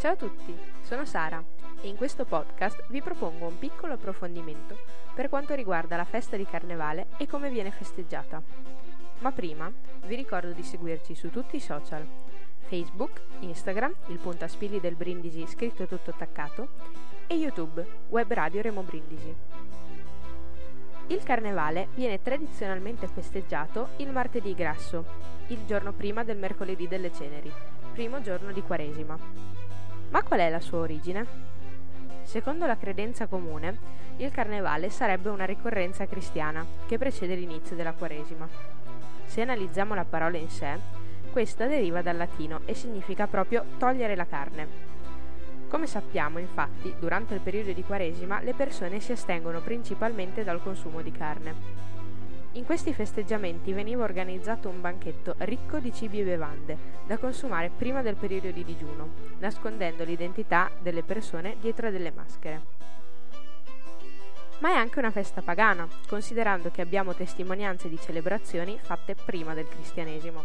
Ciao a tutti, sono Sara e in questo podcast vi propongo un piccolo approfondimento per quanto riguarda la festa di Carnevale e come viene festeggiata. Ma prima vi ricordo di seguirci su tutti i social, Facebook, Instagram, il puntaspilli del Brindisi scritto tutto attaccato e YouTube, Web Radio Remo Brindisi. Il Carnevale viene tradizionalmente festeggiato il martedì grasso, il giorno prima del mercoledì delle ceneri, primo giorno di Quaresima. Ma qual è la sua origine? Secondo la credenza comune, il carnevale sarebbe una ricorrenza cristiana che precede l'inizio della Quaresima. Se analizziamo la parola in sé, questa deriva dal latino e significa proprio togliere la carne. Come sappiamo, infatti, durante il periodo di Quaresima le persone si astengono principalmente dal consumo di carne. In questi festeggiamenti veniva organizzato un banchetto ricco di cibi e bevande, da consumare prima del periodo di digiuno, nascondendo l'identità delle persone dietro delle maschere. Ma è anche una festa pagana, considerando che abbiamo testimonianze di celebrazioni fatte prima del cristianesimo.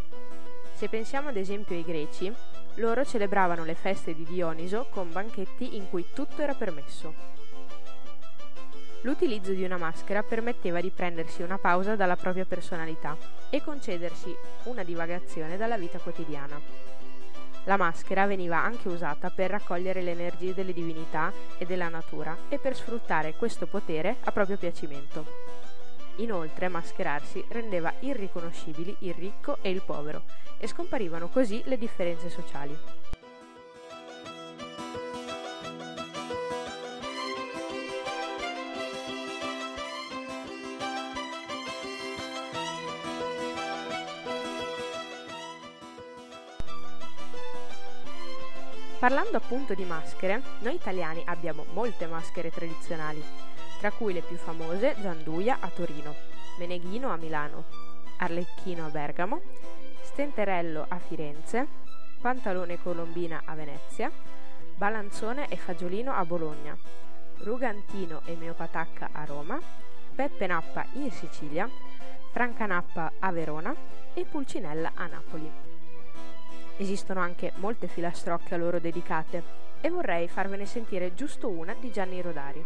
Se pensiamo ad esempio ai greci, loro celebravano le feste di Dioniso con banchetti in cui tutto era permesso. L'utilizzo di una maschera permetteva di prendersi una pausa dalla propria personalità e concedersi una divagazione dalla vita quotidiana. La maschera veniva anche usata per raccogliere le energie delle divinità e della natura e per sfruttare questo potere a proprio piacimento. Inoltre mascherarsi rendeva irriconoscibili il ricco e il povero e scomparivano così le differenze sociali. Parlando appunto di maschere, noi italiani abbiamo molte maschere tradizionali, tra cui le più famose Gianduia a Torino, Meneghino a Milano, Arlecchino a Bergamo, Stenterello a Firenze, Pantalone Colombina a Venezia, Balanzone e Fagiolino a Bologna, Rugantino e Meopatacca a Roma, Peppe Nappa in Sicilia, Franca Nappa a Verona e Pulcinella a Napoli. Esistono anche molte filastrocche a loro dedicate e vorrei farvene sentire giusto una di Gianni Rodari.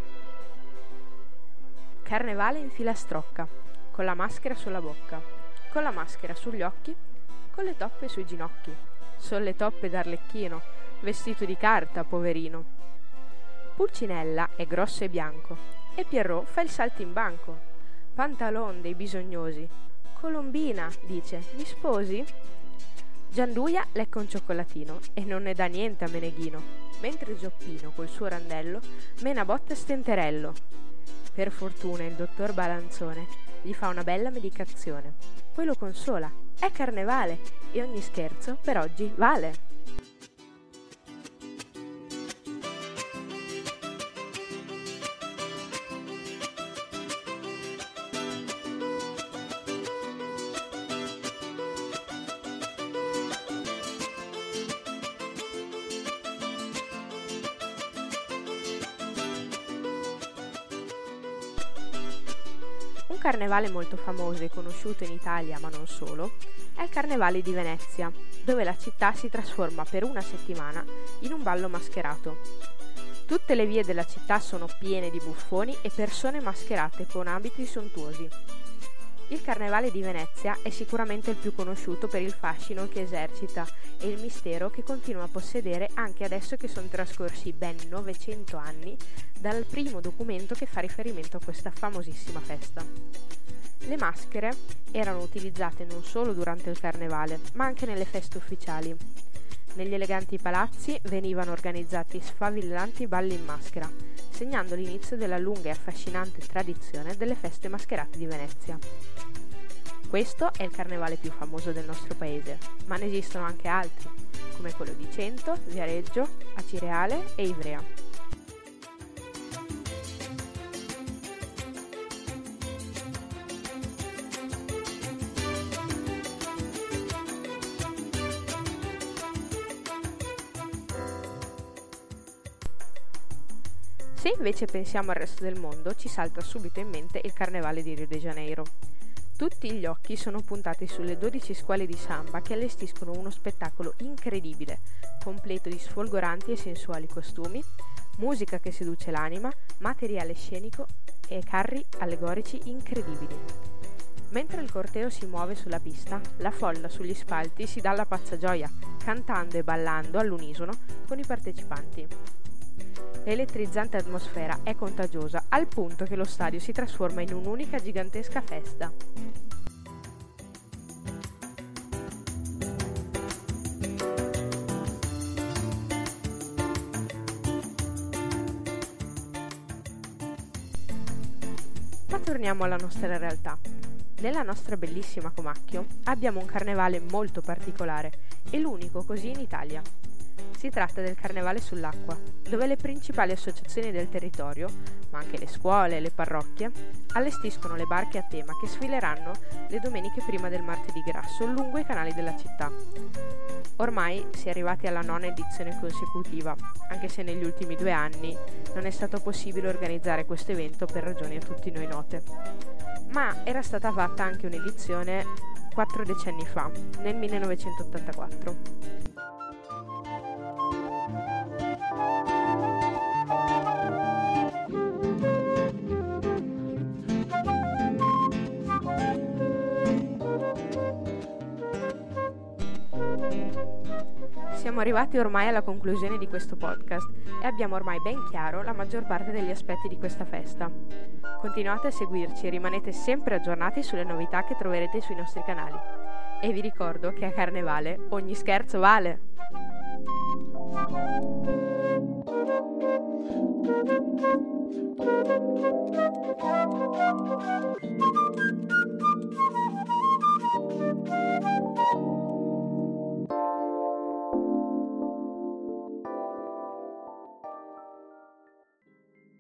Carnevale in filastrocca, con la maschera sulla bocca, con la maschera sugli occhi, con le toppe sui ginocchi. Son le toppe d'Arlecchino, vestito di carta, poverino. Pulcinella è grosso e bianco, e Pierrot fa il salto in banco. Pantalon dei bisognosi. Colombina, dice, mi sposi? Gianduia lecca un cioccolatino e non ne dà niente a Meneghino, mentre Gioppino col suo randello mena botte stenterello. Per fortuna il dottor Balanzone gli fa una bella medicazione, poi lo consola. È carnevale e ogni scherzo per oggi vale. Un carnevale molto famoso e conosciuto in Italia, ma non solo, è il Carnevale di Venezia, dove la città si trasforma per una settimana in un ballo mascherato. Tutte le vie della città sono piene di buffoni e persone mascherate con abiti sontuosi. Il Carnevale di Venezia è sicuramente il più conosciuto per il fascino che esercita e il mistero che continua a possedere anche adesso che sono trascorsi ben 900 anni dal primo documento che fa riferimento a questa famosissima festa. Le maschere erano utilizzate non solo durante il carnevale, ma anche nelle feste ufficiali. Negli eleganti palazzi venivano organizzati sfavillanti balli in maschera, segnando l'inizio della lunga e affascinante tradizione delle feste mascherate di Venezia. Questo è il carnevale più famoso del nostro paese, ma ne esistono anche altri, come quello di Cento, Viareggio, Acireale e Ivrea. Se invece pensiamo al resto del mondo, ci salta subito in mente il Carnevale di Rio de Janeiro. Tutti gli occhi sono puntati sulle 12 scuole di samba che allestiscono uno spettacolo incredibile, completo di sfolgoranti e sensuali costumi, musica che seduce l'anima, materiale scenico e carri allegorici incredibili. Mentre il corteo si muove sulla pista, la folla sugli spalti si dà la pazza gioia, cantando e ballando all'unisono con i partecipanti. L'elettrizzante atmosfera è contagiosa al punto che lo stadio si trasforma in un'unica gigantesca festa. Ma torniamo alla nostra realtà. Nella nostra bellissima Comacchio abbiamo un carnevale molto particolare e l'unico così in Italia. Si tratta del Carnevale sull'acqua, dove le principali associazioni del territorio, ma anche le scuole e le parrocchie, allestiscono le barche a tema che sfileranno le domeniche prima del martedì grasso lungo i canali della città. Ormai si è arrivati alla nona edizione consecutiva, anche se negli ultimi due anni non è stato possibile organizzare questo evento per ragioni a tutti noi note. Ma era stata fatta anche un'edizione quattro decenni fa, nel 1984. Siamo arrivati ormai alla conclusione di questo podcast e abbiamo ormai ben chiaro la maggior parte degli aspetti di questa festa. Continuate a seguirci e rimanete sempre aggiornati sulle novità che troverete sui nostri canali. E vi ricordo che a Carnevale ogni scherzo vale!